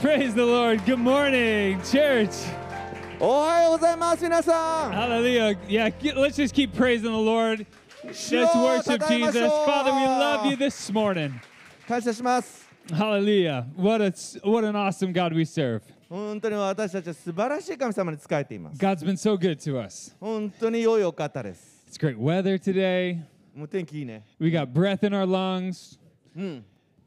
Praise the Lord. Good morning, church. おはようございます皆さん Hallelujah. Yeah, get- let's just keep praising the Lord. Let's 主を worship 称えまし Jesus. ょう Father, we love you this morning. 感謝します Hallelujah. What a what an awesome God we serve. 本当に私たちは素晴らしい神様に仕えています God's been so good to us. 本当に良いお方です It's great weather today. もう天気いいね We got breath in our lungs.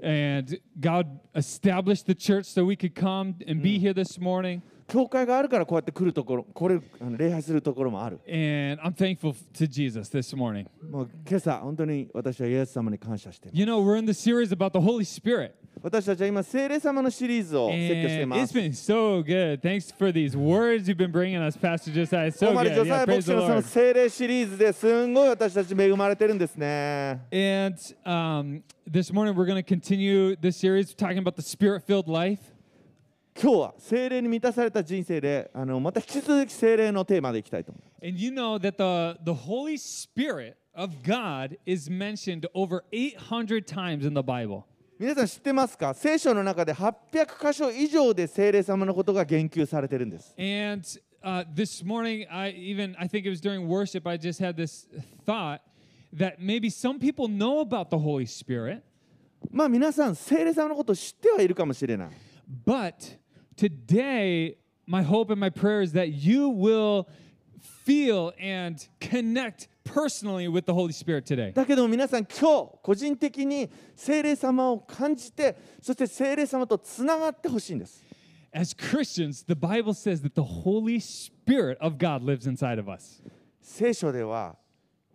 And God established the church so we could come and be mm. here this morning. 教会があるからこうやって来るところこれ礼拝するところもある And I'm thankful to Jesus this morning. もう今朝本当に私はイエス様に感謝しています You know, we're in the series about the Holy Spirit. 私たちは今聖霊様のシリーズを説教していま it's す been so good. Thanks for these words you've been bringing us, Pastor Josiah. It's こ so good. ジョサイ牧師のその.聖霊シリーズですんごい私たち恵まれてるんですね And um, this morning we're going to continue this series talking about the spirit-filled life. 今日は聖霊に満たされた人生であのまた引き続き聖霊のテーマでいきたいと思います And you know that the, the Holy Spirit of God is mentioned over 800 times in the Bible. 皆さん知ってますか聖書の中で800箇所以上で聖霊様のことが言及されてるんです And uh, this morning, I even I think it was during worship, I just had this thought that maybe some people know about the Holy Spirit, まあ皆さん聖霊様のことを知ってはいるかもしれない but today, my hope and my prayer is that you will feel and connect personally with the Holy Spirit today. だけど皆さん今日個人的に聖霊様を感じてそして聖霊様とつながってほしいんです As Christians, the Bible says that the Holy Spirit of God lives inside of us. 聖書では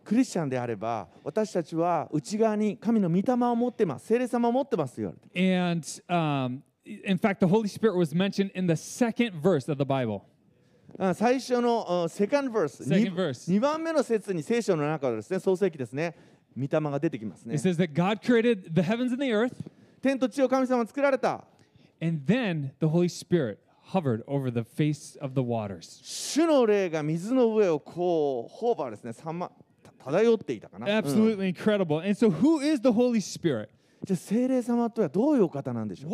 クリスチャンであれば私たちは内側に神の御霊を持ってます聖霊様を持ってますよ And um, in fact, the Holy Spirit was mentioned in the second verse of the Bible. あ最初のあセカンド verse Second verse 2番目の説に聖書の中でですね創世記ですね御霊が出てきますね It says that God created the heavens and the earth, 天と地を神様が作られた and then the Holy Spirit hovered over the face of the waters. 主の霊が水の上をこうホーバーですねさまた漂っていたかな、うん Absolutely incredible. And so, who is the Holy Spirit? じゃあ聖霊様とはどういう方なんでしょう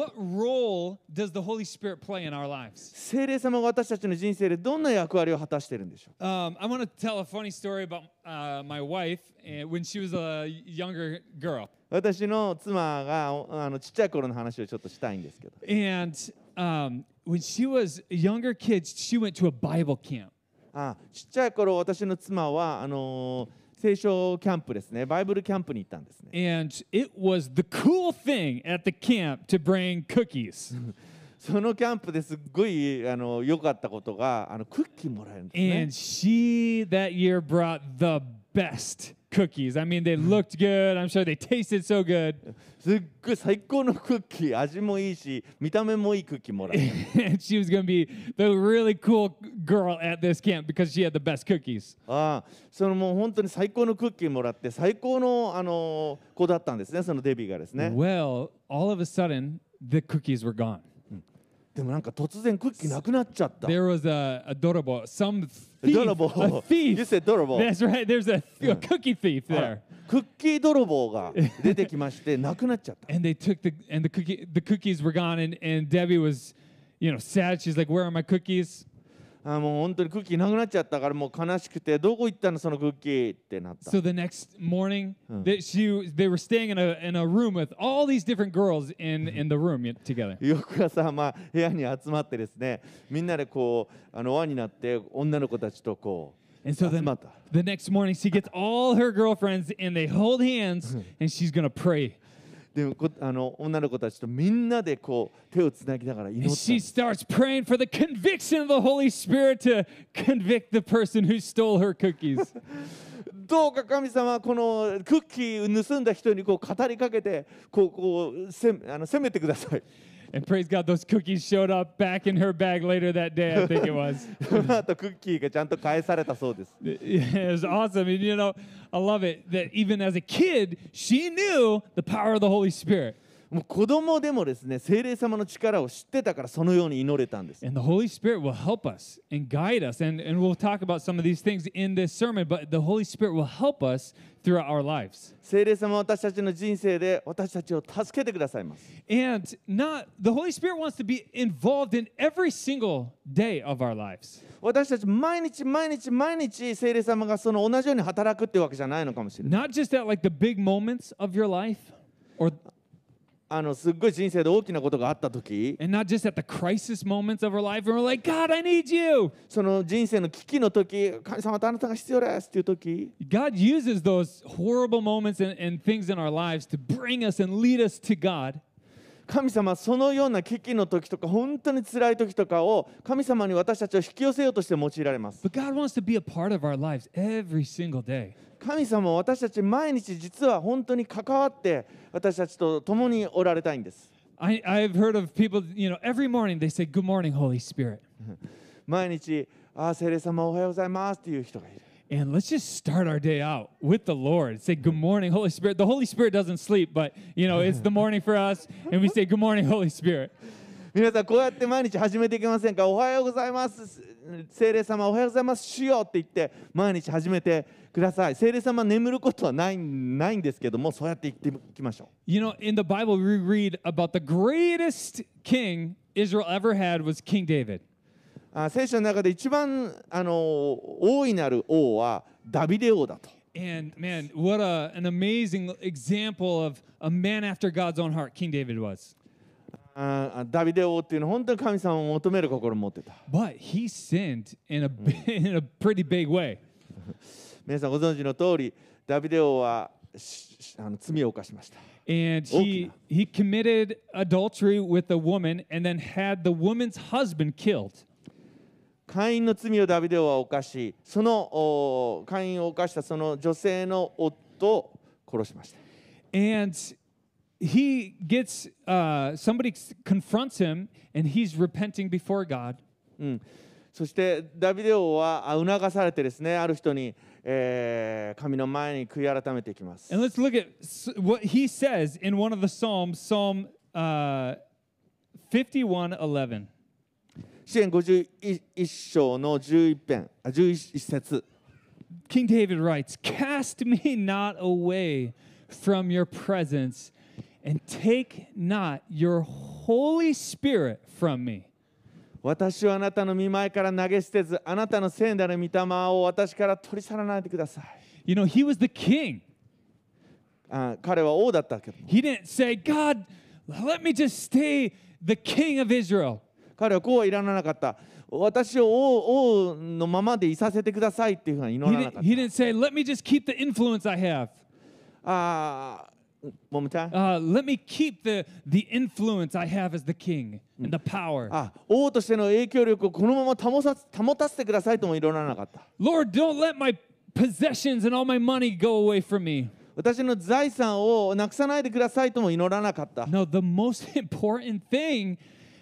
聖霊様は私たちの人生でどんな役割を果たしているんでしょう？私の妻があのちっちゃい頃の話をちょっとしたいんですけど。And, ちっちゃい頃私の妻はあの。聖書キャンプですねバイブルキャンプに行ったんですね And it was the cool thing at the camp to bring cookies. そのキャンプですっごいあの良かったことがあのクッキーもらえるんですね And she that year brought the best cookies. I mean, they looked good. I'm sure they tasted so good. すっごい最高のクッキー味もいいし見た目もいいクッキーもらえる and she was going to be the really cool girl at this camp because she had the best cookies. ああそのもう本当に最高のクッキーもらって最高のあの子だったんですねそのデビーがですね Well, all of a sudden, the cookies were gone. でもなんか突然クッキーなくなっちゃった There was a, a dorobo, some thief, Dorobo. a thief. You said dorobo. That's right. There's a, a cookie thief あら there. クッキー泥棒が出てきましてなくなっちゃった And they took the and the cookie the cookies were gone and, and Debbie was, you know, sad. She's like, "Where are my cookies?" あもう本当にクッキーなくなっちゃったからもう悲しくてどこ行ったのそのクッキーってなった So the next morning, they, she they were staying in a in a room with all these different girls in in the room together. 翌朝、まあ、部屋に集まってですねみんなでこうあの輪になって女の子たちとこう And so 集 then the next morning, she gets all her girlfriends and they hold hands and she's gonna pray. でこあの女の子たちとみんなでこう手をつなぎながら祈った she starts praying for the conviction of the Holy Spirit to convict the person who stole her cookies. どうか神様このクッキー盗んだ人にこう語りかけてこうこうせあの責めてください and praise God, those cookies showed up back in her bag later that day. I think it was. その後クッキーがちゃんと返されたそうです it was awesome. And you know, I love it that even as a kid, she knew the power of the Holy Spirit. もう子供でもですね聖霊様の力を知ってたからそのように祈れたんです And the Holy Spirit will help us and guide us. And, and we'll talk about some of these things in this sermon, but the Holy Spirit will help us throughout our lives. 聖霊様は私たちの人生で私たちを助けてくださいます And not the Holy Spirit wants to be involved in every single day of our lives. 私たち毎日毎日毎日聖霊様がその同じように働くってわけじゃないのかもしれない Not just at like the big moments of your life or あのすっごい人生で大きなことがあった時 and not just at the crisis moments of our life and we're like, God, I need you. その人生の危機の時神様とあなたが必要ですっていう時 God uses those horrible moments and, and things in our lives to bring us and lead us to God. 神様そのような危機の時とか本当につらい時とかを神様に私たちを引き寄せようとして用いられます。神様は私たち毎日実は本当に関わって私たちと共におられたいんです。毎日、ああ、聖霊様おはようございますっていう人がいる。And let's just start our day out with the Lord. Say, Good morning, Holy Spirit. The Holy Spirit doesn't sleep, but, you know, it's the morning for us. And we say, Good morning, Holy Spirit. 皆さんこうやって毎日始めていけませんかおはようございます聖霊様おはようございますしようって言って毎日始めてください聖霊様眠ることはないないんですけどもそうやって言っていきましょう You know, in the Bible, we read about the greatest king Israel ever had was King David. あ聖書の中で一番あの大いなる王はダビデ王だと And man, what a, an amazing example of a man after God's own heart King David was. あダビデ王っていうのは本当に神様を求める心を持ってた But he sinned in a, in a pretty big way. 皆さんご存知の通りダビデ王はあの罪を犯しました And he, he committed adultery with a woman and then had the woman's husband killed. 会員の罪をダビデ王は犯しそのお会員を犯したその女性の夫を殺しました And he gets, uh, somebody confronts him and he's repenting before God. うん、そしてダビデ王はあ促されてですねある人に、えー神の前に悔い改めていきます。And let's look at what he says in one of the Psalms, Psalm uh, 51:11. 支援51章の11編あ11節 King David writes, Cast me not away from your presence, and take not your Holy Spirit from me. 私はあなたの見舞いから投げ捨てずあなたの聖なる御霊を私から取り去らないでください You know, he was the king. あ彼は王だったけど He didn't say, God, let me just stay the king of Israel. 彼はこうはいらなかった私を王王のままでいさせてくださいっていうふうに祈らなかっ he didn't say, let me just keep the influence I have. たああももちゃん Uh, let me keep the, the influence I have as the king and the power. あ王としての影響力をこのまま保さ保たせてくださいとも祈らなかった Lord, don't let my possessions and all my money go away from me. 私の財産をなくさないでくださいとも祈らなかった No, the most important thing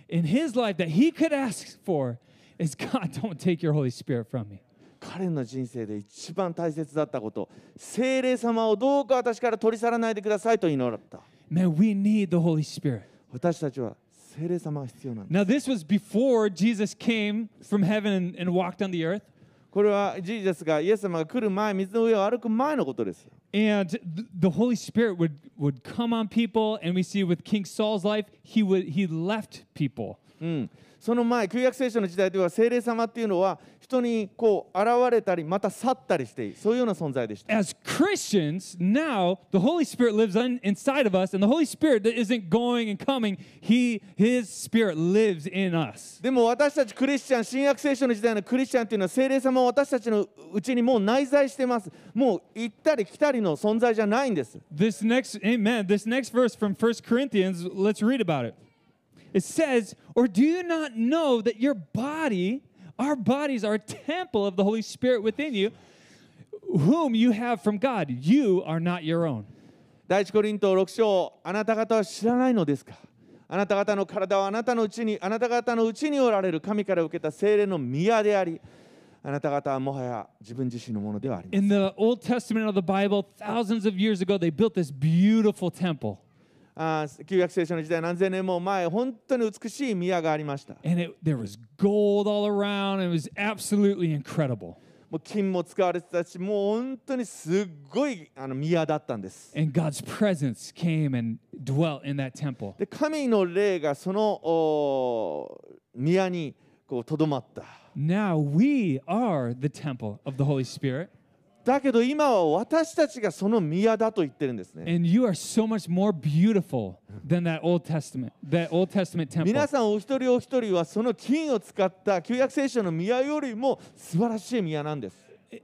in his life that he could ask for is God, don't take your Holy Spirit from me. 彼の人生で一番大切だったこと聖霊様をどうか私から取り去らないでくださいと祈った。 Man, we need the Holy Spirit. 私たちは聖霊様が必要なんです Now, this was before Jesus came from heaven and, and walked on the earth. これはジーザスがイエス様が来る前水の上を歩く前のことです And th- the Holy Spirit would, would come on people, and we see with King Saul's life, he would he left people. うん、 その前旧約聖書の時代では聖霊様っていうのは人にこう現れたりまた去ったりしてそういうような存在でした As Christians, now the Holy Spirit lives on, inside of us, and the Holy Spirit that isn't going and coming, he his spirit lives in us. でも私たちクリスチャン新約聖書の時代のクリスチャンっていうのは聖霊様を私たちのうちにもう内在してますもう行ったり来たりの存在じゃないんです This next amen, this next verse from 1 Corinthians, let's read about it. It says, "Or do you not know that your body, our bodies are a temple of the Holy Spirit within you, whom you have from God? You are not your own." 第一コリント6章あなた方は知らないのですかあなた方の体はあなたのうちにあなた方のうちにおられる神から受けた聖霊の宮でありあなた方はもはや自分自身のものではありません In the Old Testament of the Bible, thousands of years ago, they built this beautiful temple. あー旧約聖書の時代何千年も前本当に美しい宮がありました And it, there was gold all around. It was absolutely incredible. もう金も使われてたしもう本当にすっごいあの宮だったんです And God's presence came and dwelt in that temple. で神の霊がその宮にとどまった Now we are the temple of the Holy Spirit. だけど今は私たちがその宮だと言ってるんですね And you are so much more beautiful than that Old Testament, that Old Testament temple. 皆さんお一人お一人はその金を使った旧約聖書の宮よりも素晴らしい宮なんです。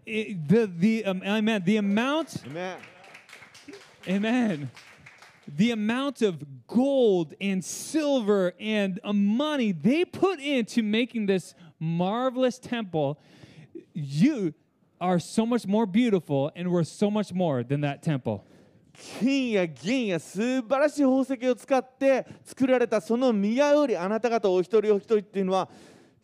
I- the, the, um, amen. The amount, Amen amen. The amount of gold and silver and uh, money they put into making this marvelous temple, you are so much more beautiful and worth so much more than that temple. 金や銀や素晴らしい宝石を使って作られたその宮よりあなた方お一人お一人っていうのは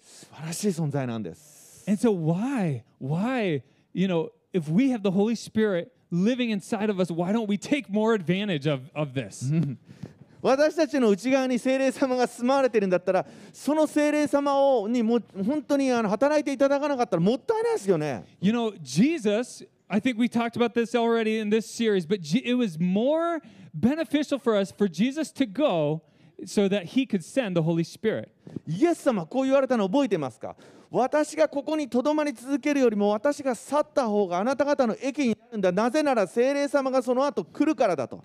素晴らしい存在なんです。 And so why, why, you know, if we have the Holy Spirit living inside of us, why don't we take more advantage of, of this? 私たちの内側に精霊様が住まわれてるんだったらその精霊様をにも本当にあの働いていただかなかったらもったいないですよね。You know, Jesus, I think we talked about this already in this series, but it was more beneficial for us for Jesus to go so that he could send the Holy Spirit. イエス様こう言われたの覚えてますか私がここにとどまり続けるよりも私が去った方があなた方の益になるんだなぜなら精霊様がその後来るからだと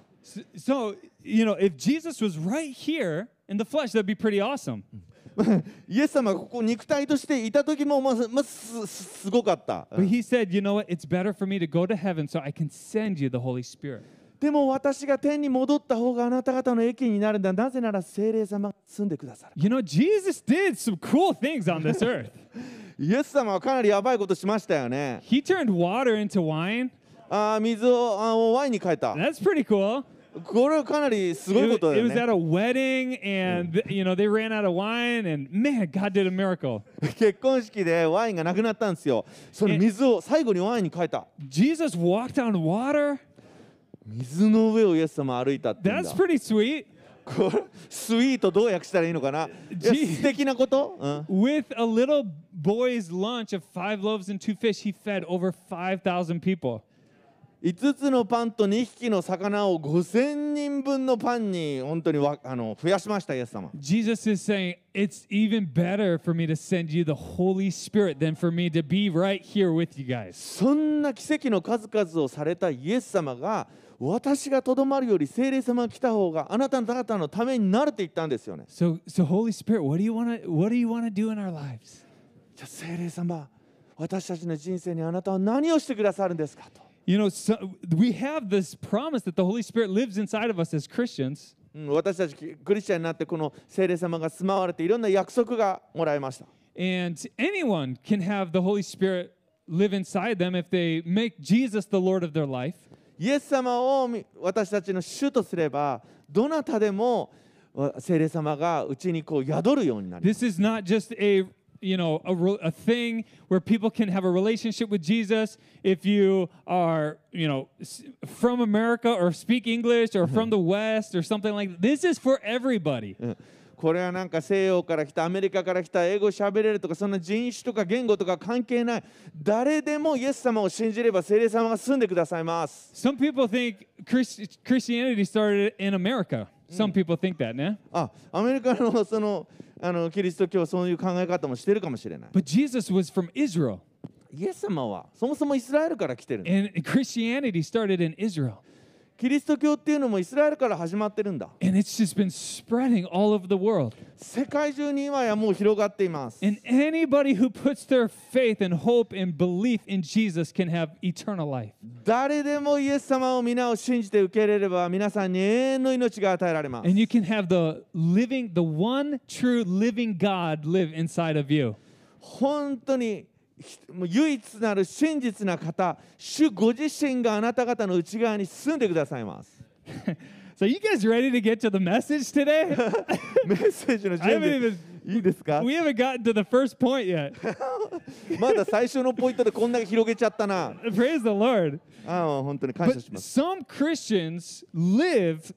So, you know, if Jesus was right here in the flesh, that'd be pretty awesome. イエス様がここ肉体としていた時もまあ、まあ、すすすごかった、But he said, you know what? It's better for me to go to heaven so I can send you the Holy Spirit. でも私が天に戻った方があなた方の益になるんだなぜなら精霊様が住んでくださる You know, Jesus did some cool things on this earth. イエス様はかなりやばいことしましたよね He turned water into wine. あー水をあーワインに変えた That's pretty cool. これはかなりすごい It, こと was- だ it よ was ね at a wedding, and you know they ran out of wine, and man, God did a miracle. 結婚式でワインがなくなったんですよその水を最後にワインに変えた Jesus walked on water. 水の上をイエス様歩いたって That's pretty sweet. スイートどう訳したらいいのかな.素敵なこと、うん、With a little boy's lunch of five loaves and two fish, he fed over 5,000 people. 5つのパンと2匹の魚を5000人分のパンに本当にわあの増やしましたイエス様 Jesus is saying, It's even better for me to send you the Holy Spirit than for me to be right here with you guys. そんな奇跡の数々をされたイエス様が私がとどまるより聖霊様が来た方があなた方のためになるって言ったんですよね So, so Holy Spirit, what do you want to what do you want to do in our lives? じゃあ聖霊様私たちの人生にあなたは何をしてくださるんですかと You know, so we have this promise that the Holy Spirit lives inside of us as Christians. うん私たちクリスチャンになってこの聖霊様が住まわれていろんな約束がもらえました And anyone can have the Holy Spirit live inside them if they make Jesus the Lord of their life. イエス様をみ私たちの主とすればどなたでもわ聖霊様がうちにこう宿るようになります This is not just a you know a, re- a thing where people can have a relationship with Jesus if you are you know s- from America or speak English or from the West or something like that. This is for everybody. うんこれはなんか西洋から来たアメリカから来た英語喋れるとかそんな人種とか言語とか関係ない誰でもイエス様を信じれば聖霊様が住んでくださいます Some people think Christ- Christianity started in America. Some people think that, nah? あアメリカのそのあのキリスト教はそういう考え方もしてるかもしれない But Jesus was from Israel, イエス様はそもそもイスラエルから来てる and Christianity started in Israel. キリスト教っていうのもイスラエルから始まってるんだ And it's just been spreading all over the world. 世界中に今やもう広がっています And anybody who puts their faith and hope and belief in Jesus can have eternal life. 誰でもイエス様を皆を信じて受け入れれば皆さんに永遠の命が与えられます And you can have the living, the one true living God live inside of you. 本当にひもう 唯一なる真実な方主ご自身があなた方の内側に住んでくださいます So, you guys ready to get to the message today? メッセージの I 準 haven't 備 even, いいですか we haven't gotten to the first point yet. まだ最初のポイントでこんだけ広げちゃったな Praise the Lord. ああ本当に感謝 But します some Christians live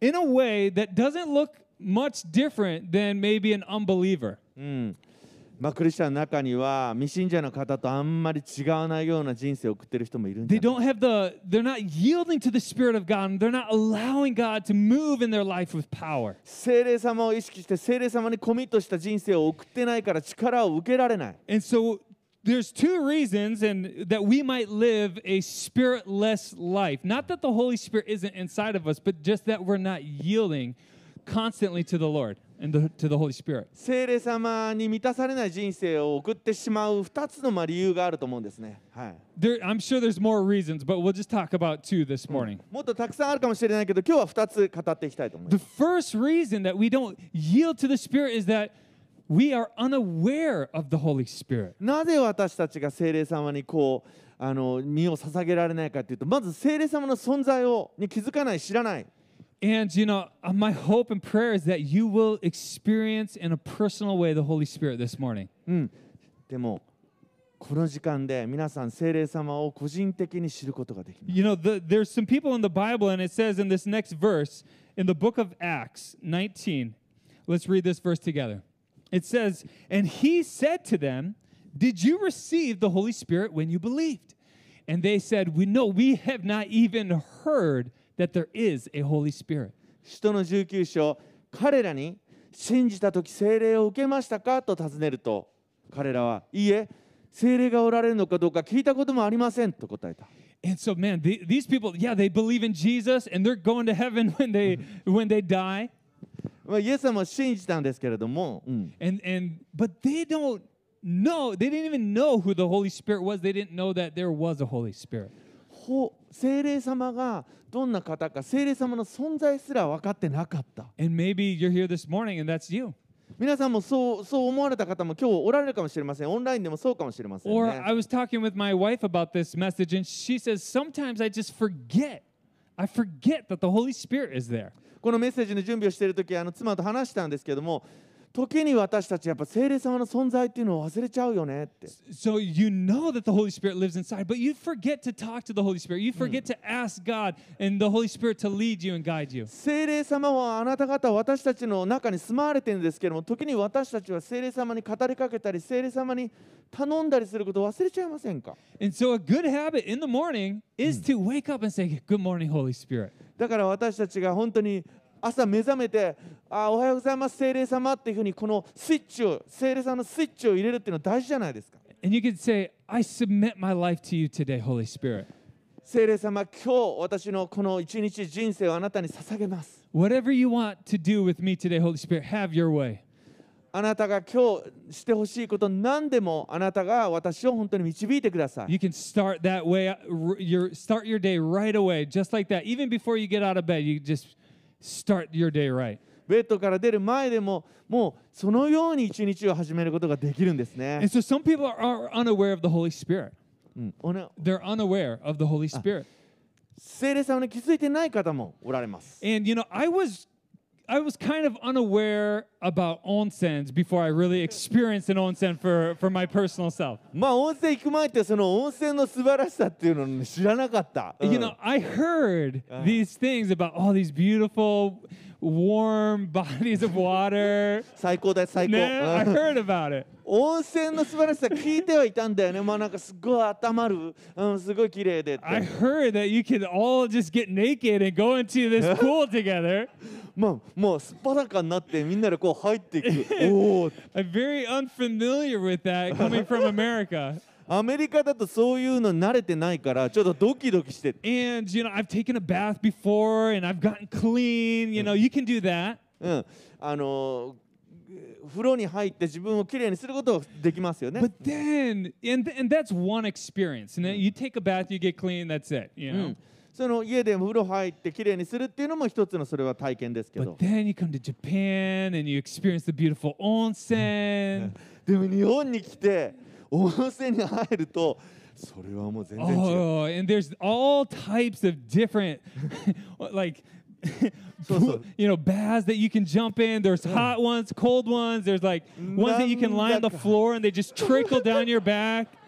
in a way that doesn't look much different than maybe an unbeliever. うん まあ、クリスチャンの中には未信者の方とあんまり違わないような人生を送ってる人もいるんじ They ゃない don't have the, they're not yielding to the Spirit of God, and they're not allowing God to move in their life with power. 聖霊様を意識して聖霊様にコミットした人生を送ってないから力を受けられない And so there's two reasons and that we might live a spiritless life. Not that the Holy Spirit isn't inside of us, but just that we're not yielding constantly to the Lord 聖霊様に満たされない人生を送ってしまう二つの理由があると思うんですね。はい。もっとたくさんあるかもしれないけど、今日は2つ語っていきたいと思います。The なぜ私たちが聖霊様にこう。あの身を捧げられないかというとまず聖霊様の存在をに気づかない知らない And you know, uh, my hope and prayer is that you will experience in a personal way the Holy Spirit this morning. うん、でもこの時間で皆さん聖霊様を個人的に知ることができます You know, the, there's some people in the Bible, and it says in this next verse, in the book of Acts 19, let's read this verse together. It says, And he said to them, Did you receive the Holy Spirit when you believed? And they said, We know we have not even heard that there is a Holy Spirit. 使徒の19章彼らに信じた時聖霊を受けましたかと尋ねると彼らはいいえ聖霊がおられるのかどうか聞いたこともありませんと答えた And so, man, the, these people, yeah, they believe in Jesus and they're going to heaven when they when they die. まあ、イエス様を信じたんですけれども、うん、And and but they don't know, they didn't even know who the Holy Spirit was. They didn't know that there was a Holy Spirit. 聖霊様がどんな方か聖霊様の存在すら分かってなかった。皆さんもそう,そう思われた方も今日おられるかもしれません。オンラインでもそうかもしれません、このメッセージの準備をしている時あの妻と話したんですけども。時に私たちやっぱ聖霊様の存在っていうのを忘れちゃうよねって So you know that the Holy Spirit lives inside, but you forget to talk to the Holy Spirit. You forget to ask God and the Holy Spirit to lead you and guide you. 聖霊様はあなた方私たちの中に住まわれてるんですけども時に私たちは聖霊様に語りかけたり聖霊様に頼んだりすることを忘れちゃいませんか And so a good habit in the morning is to wake up and say, Good morning, Holy Spirit. だから私たちが本当に朝目覚めてあおはようございます聖霊様っていうふうにこのスイッチを聖霊様のスイッチを入れるっていうのは大事じゃないですか And you could say, I submit my life to you today, Holy Spirit. 聖霊様今日私のこの一日人生をあなたに捧げます Whatever you want to do with me today, Holy Spirit, have your way. あなたが今日してほしいこと何でもあなたが私を本当に導いてください You can start that way, uh, your, start your day right away, just like that. Even before you get out of bed, you just start your day right. ベッドから出る前でももうそのように一日を始めることができるんですね And、so some people are, are unaware of the Holy Spirit. They're unaware of the Holy Spirit. 聖霊様に気づいてない方もおられます And you know, I was I was kind of unaware about onsens before I really experienced an onsen for, for my personal self. まあ温泉行く前ってその温泉の素晴らしさっていうのをね知らなかった、うん You know, I heard these things about all these beautiful, warm bodies of water. 最高だよ最高、 Nah, I うん heard about it. 温泉の素晴らしさ聞いてはいたんだよねまあなんかすごい温まる、うん、すごい綺麗でって I heard that you could all just get naked and go into this pool together. まあもうすっぱだかになってみんなでこう入っていくおお I'm very unfamiliar with that coming from America. アメリカだとそういうの慣れてないからちょっとドキドキして And you know, I've taken a bath before and I've gotten clean. You know, you can do that. うん、あのー風呂に入って自分をきれいにすることができますよね。But then, and, and that's one experience. And then you take a bath, you get clean, that's it. You う know. ん、その家で風呂入ってきれいにするっていうのも一つのそれは体験ですけ But ど then you come to Japan and you experience the beautiful onsen. でも日本に来て温泉に入るとそれはもう全然違う。 Oh, and there's all types of different, like, So, so. you know, baths that you can jump in. There's hot ones, cold ones. There's like ones that you can lie on the Nandaka. floor and they just trickle down your back.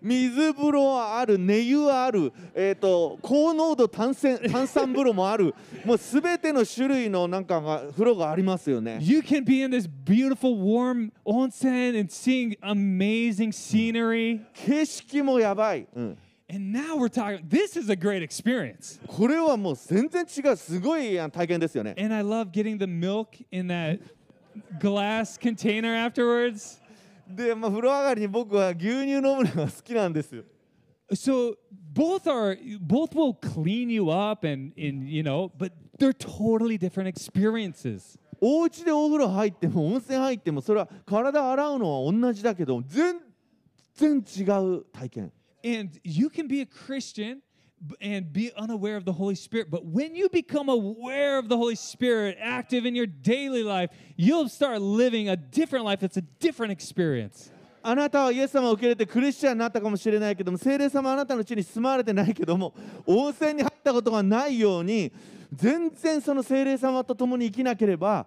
水風呂はある寝湯はある、えー、と高濃度炭酸炭酸風呂もあるもうすべての種類のなんかが風呂がありますよね You can be in this beautiful, warm onsen and seeing amazing scenery. 景色もやばい、うん、And now we're talking, this is a great experience. これはもう全然違うすごいあ体験ですよね And I love getting the milk in that glass container afterwards. で、まあ、風呂上がりに僕は牛乳飲むのが好きなんですよ So both are both will clean you up and in you know, but they're totally different experiences. お家でお風呂入っても温泉入ってもそれは体洗うのは同じだけど全然違う体験 And you can be a Christian and be unaware of the Holy Spirit, but when you become aware of the Holy Spirit, active in your daily life, you'll start living a different life. It's a different experience. あなたはイエス様を受け入れてクリスチャンになったかもしれないけども聖霊様はあなたのうちに住まわれてないけども温泉に入ったことがないように全然その聖霊様と共に生きなければ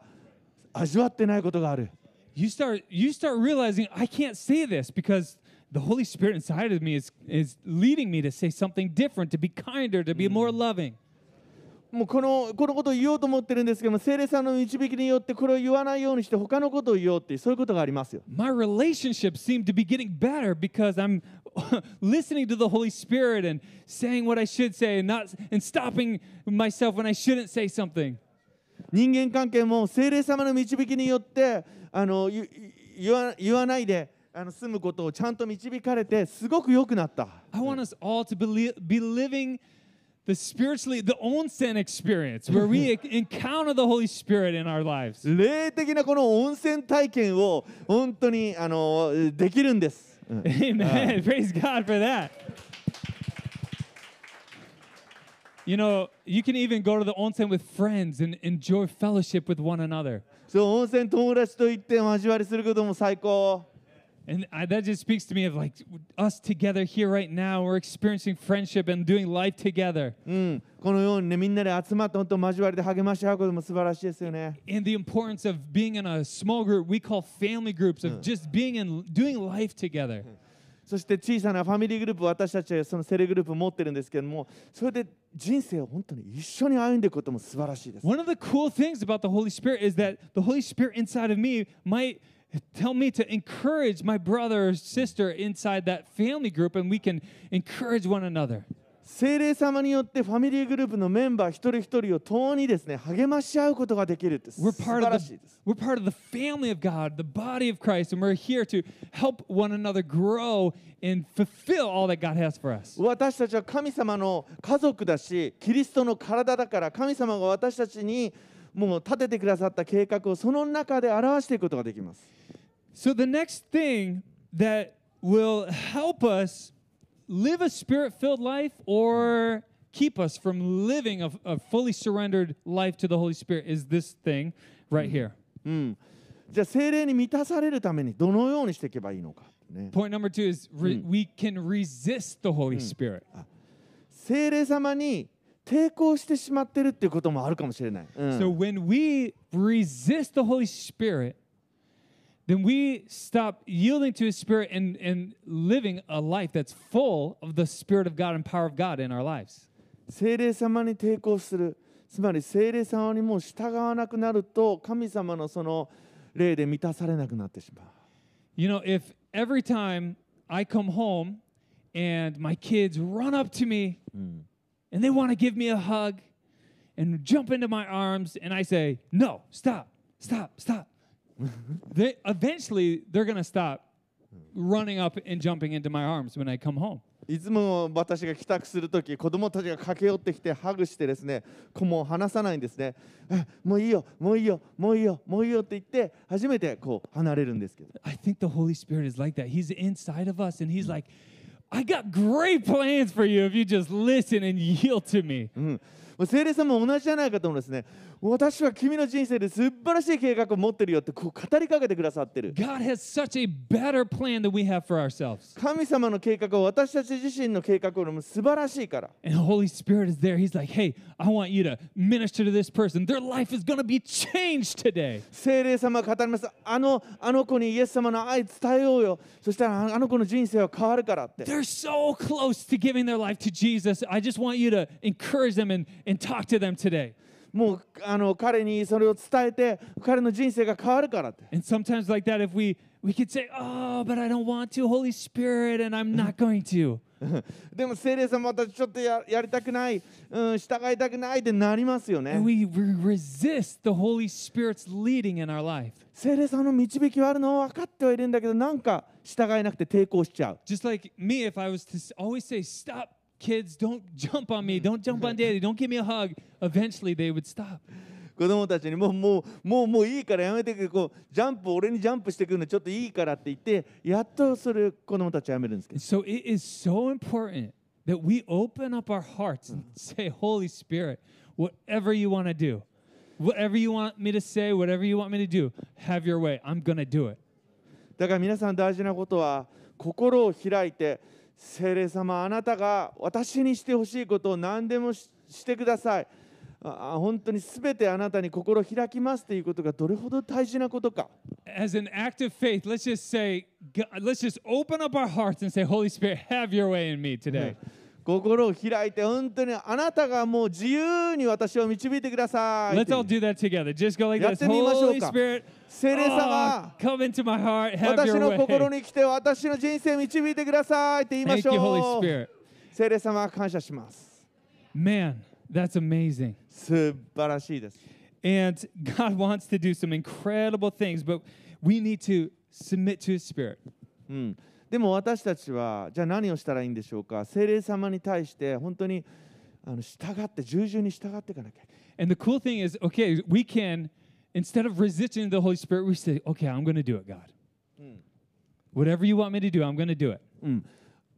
味わってないことがある You start you start realizing I can't say this because the Holy Spirit inside of me is is leading me to say something different, to be kinder, to be more loving. もうこのこのことを言おうと思ってるんですけども聖霊様の導きによってこれを言わないようにして他のことを言おうってそういうことがありますよ My relationships seem to be getting better because I'm listening to the Holy Spirit and saying what I should say and not and stopping myself when I shouldn't say something. 人間関係も聖霊様の導きによってあのゆ言わ言わないであの住むことをちゃんと導かれてすごく良くなった I want us all to be, be living the spiritually the onsen experience where we encounter the Holy Spirit in our lives. 霊的なこの温泉体験を本当にあのできるんです、うん Amen. Praise God for that. You know, you can even go to the onsen with friends and enjoy fellowship with one another. そう温泉友達と行って交わりすることも最高 And I, that just speaks to me of like us together here right now. We're experiencing friendship and doing life together. うん、このようにねみんなで集まって本当交わりで励まし合うことも素晴らしいですよね And the importance of being in a small group we call family groups, of just being in doing life together. そして小さなファミリーグループ私たちはそのセレグループ持ってるんですけどもそれで人生を本当に一緒に歩んでいくことも素晴らしいです One of the cool things about the Holy Spirit is that the Holy Spirit inside of me might tell me to encourage my brother or sister inside that family group, and we can encourage one another. 聖霊様によってファミリーグループのメンバー一人一人を共にですね励まし合うことができるって素 We're 晴 part ら of しい the です。we're part of the family of God, the body of Christ, and we're here to help one another grow and fulfill all that God has for us. 私たちは神様の家族だしキリストの体だから神様が私たちにもう立ててくださった計画をその中で表していくことができます。So the next thing that will help us live a spirit-filled life or keep us from living a, a fully surrendered life to the Holy Spirit is this thing right here. うん、じゃあ精霊に満たされるためにどのようにしていけばいいのか、ね、 Point number two is re- we can resist the Holy Spirit. 精霊様に抵抗してしまってるっていうこともあるかもしれない。うん So when we resist the Holy Spirit, then we stop yielding to His Spirit and, and living a life that's full of the Spirit of God and power of God in our lives. 精霊様に抵抗するつまり精霊様にもう従わなくなると神様のその霊で満たされなくなってしまう。 You know, if every time I come home and my kids run up to me and they want to give me a hug and jump into my arms, and I say, No, stop, stop, stop. they eventually they're gonna stop running up and jumping into my arms when I come home. いつも私が帰宅するとき子供たちが駆け寄ってきてハグしてですね子も離さないんですねえもういいよもういいよもういいよもういいよって言って初めてこう離れるんですけど I think the Holy Spirit is like that. He's inside of us, and He's like, I got great plans for you if you just listen and yield to me. うん、 もう 聖霊様も同じじゃないかと思うんですね私は君の人生で素晴らしい計画を持ってるよってこう語りかけてくださってる God has such a better plan than we have for ourselves. 神様の計画は私たち自身の計画よりも素晴らしいから And the Holy Spirit is there. He's like, hey, I want you to minister to this person. Their life is going to be changed today. 聖霊様が語りますあのあの子にイエス様の愛伝えようよそしたらああの子の人生は変わるからって They're so close to giving their life to Jesus. I just want you to encourage them and, and talk to them today. もうあの彼にそれを伝えて彼の人生が変わるからって And sometimes, like that, if we we could say, "Oh, but I don't want to, Holy Spirit, and I'm not going to." でも聖霊様私ちょっとややりたくない、うん、従いたくないってなりますよ And ね we re- resist the Holy Spirit's leading in our life. 聖霊様の導きはあるのは分かってはいるんだけどなんか従えなくて抵抗しちゃう Just like me, if I was to always say, "Stop, kids! Don't jump on me! Don't jump on Daddy! Don't give me a hug!" Eventually, they would stop. 子供たちにもうもうもうもういいからやめてくれこうジャンプ俺にジャンプしてくるのちょっといいからって言ってやっとそれ子供たちはやめるんですけど so it is so important that we open up our hearts and say, Holy Spirit, whatever you want to do, whatever you want me to say, whatever you want me to do, have your way. I'm to do it. だから皆さん大事なことは心を開いて聖霊様あなたが私にしてほしいことを何でもししてくださいああ本当に全てあなたに心を開きますということがどれほど大事なことか As an act of faith, let's just say, let's just open up our hearts and say, Holy Spirit, have your way in me today. 心を開いて本当にあなたがもう自由に私を導いてください Let's all do that together. Just go like this. Holy か Spirit, 聖霊 oh, 様 come into my heart, have 私の心.に来て私の人生を導いてくださいって言いま Thank し you, ょ Holy う Spirit. 聖霊様感謝します Man, that's amazing. 素晴らしいです And God wants to do some incredible things, but we need to submit to His Spirit. うん、でも私たちはじゃあ何をしたらいいんでしょうか聖霊様に対して本当にあの従って従順に従っていかなきゃいけない And the cool thing is, okay, we can, instead of resisting the Holy Spirit, we say, okay, I'm going to do it, God. Whatever you want me to do, I'm going to do it. うん、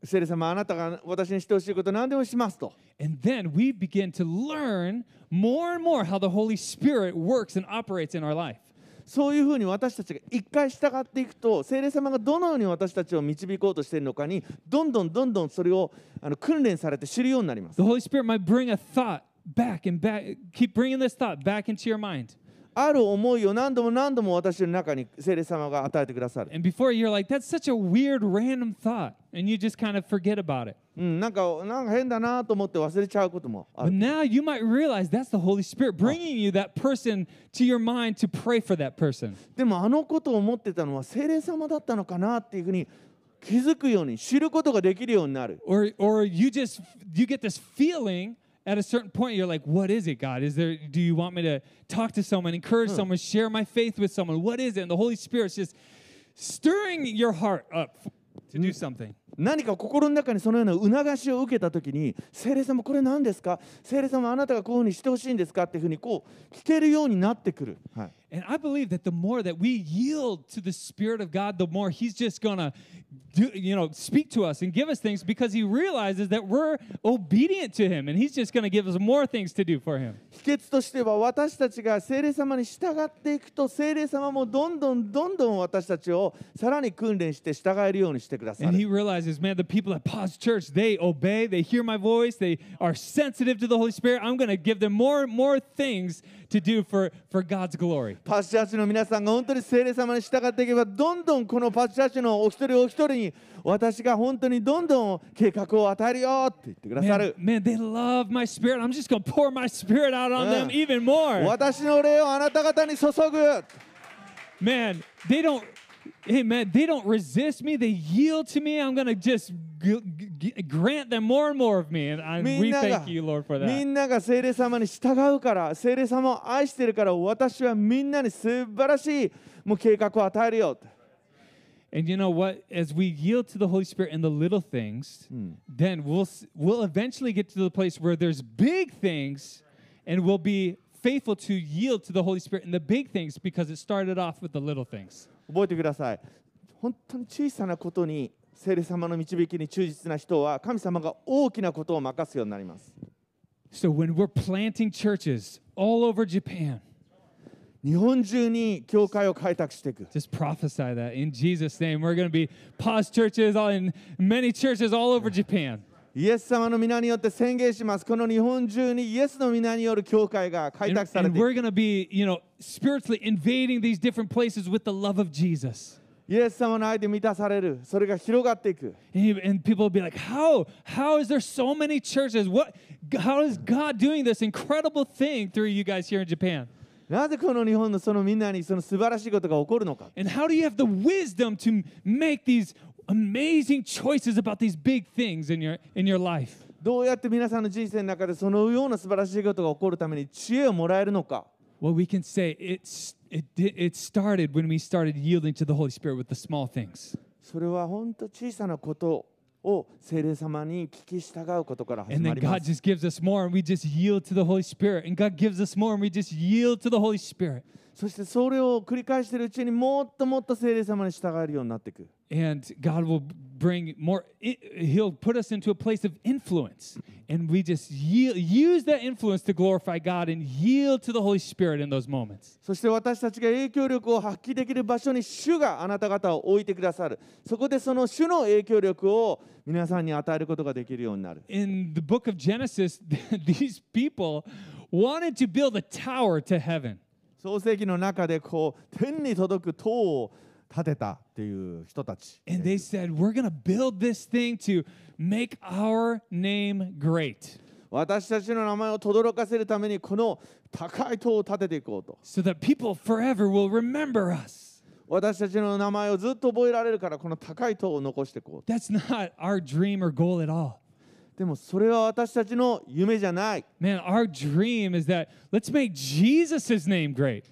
聖霊様あなたが私にしてほしいこと何でもしますと And then we begin to learn more and more how the Holy Spirit works and operates in our life. そういうふうに私たちが一回従っていくと聖霊様がどのように私たちを導こうとしているのかにどんどんどんどんそれをあの訓練されて知るようになります The Holy Spirit might bring a thought back and back, keep bringing this thought back into your mind. ある思いを何度も何度も私の中に聖霊様が与えてくださる、And before you're like, that's such a weird, random thought. And you just kind of forget about it. うん、なんかなんか変だなと思って忘れちゃうこともあ But る now you might realize that's the Holy Spirit bringing you that person to your mind to pray for that person. でもあのことを思ってたのは聖霊様だったのかなっていうふうに気づくように知ることができるようになる Or, or you just you get this feeling at a certain point you're like what is it god? Is there do you want me to talk to someone encourage someone share my faith with someone? What is it? And the holy spirit's just stirring your heart up to do something 何か心の中にそのような促しを受けた時に聖霊様これ何ですか聖霊様あなたがこういうふうにしてほしいんですかっていうふうにこう聞けるようになってくる、はい、and i believe that the more that we yield to the spirit of god the more he's just gonna do you know speak to us and give us things because he realizes that we're obedient to him and he's just gonna give us more things to do for him 秘訣としては私たちが聖霊様に従っていくと聖霊様もどんどんどんどん私たちをさらに訓練して従えるようにしてくださ And he る realizes, man, the people at Pause Church, they obey, they hear my voice, they are sensitive to the Holy Spirit. I'm going to give them more and more things to do for, for God's glory. パスチャーチの皆さんが本当に聖霊様に従っていけばどんどんこのパスチャーチのお一人お一人に私が本当にどんどん計画を与えるよって言ってくださ Man, る man, they love my spirit. I'm just going to pour my spirit out on them Yeah. even more. 私の霊をあなた方に注ぐ Man, they don't. Hey man, they don't resist me. They yield to me. I'm gonna just g- g- grant them more and more of me, and I, み we んなが thank you, Lord, for み that. んなが聖霊様に従うから聖霊様を愛してるから私はみんなに素晴らしいもう計画を与えるよって And you know what? As we yield to the Holy Spirit in the little things, then we'll s- we'll eventually get to the place where there's big things, and we'll be faithful to yield to the Holy Spirit in the big things because it started off with the little things. 覚えてください本当に小さなことに聖霊様の導きに忠実な人は神様が大きなことを任すようになります So when we're planting churches all over Japan, 日本中に教会を開拓していく just prophesy that in Jesus' name. We're going to be pause churches in many churches all over Japan. イエス様の皆によって宣言しますこの日本中にイエスの皆による教会が開 And, 拓され and ていく we're going to be, you know, spiritually invading these different places with the love of Jesus. イエス様の愛で満たされるそれが広がっていく And, he- and people will be like, "How? How is there so many churches? What? How is God doing this incredible thing through you guys here in Japan? なぜこの日本のそのみんなにその素晴らしいことが起こるのか And how do you have the wisdom to make these amazing choices about these big things in your in your life?" どうやって皆さんの人生の中でそのような素晴らしいことが起こるために知恵をもらえるのか Well, we can say it's it di- it started when we started yielding to the Holy Spirit with the small things, それは本当小さなことを聖霊様に聞き従うことから始 and ま then りま God す just gives us more, and we just yield to the Holy Spirit, and God gives us more, and we just yield to the Holy Spirit. そしてそれを繰り返しているうちにもっともっと聖霊様に従えるようになっていく and God will bring more. He'll put us into a place of influence, and we just yield, use that influence to glorify God and yield to the Holy Spirit in those moments. そして私たちが影響力を発揮できる場所に主があなた方を置いてくださるそこでその主の影響力を皆さんに与えることができるようになる In the book of Genesis, these people wanted to build a tower to heaven. 創世記の中でこう天に届く塔を建てたっていう人たち And they said, We're going to build this thing to make our name great 私たちの名前を轟かせるためにこの高い塔を建てていこうと so that people forever will remember us. 私たちの名前をずっと覚えられるからこの高い塔を残していこう That's not our dream or goal at all. でもそれは私たちの夢じゃない Man, our dream is that let's make Jesus' name great.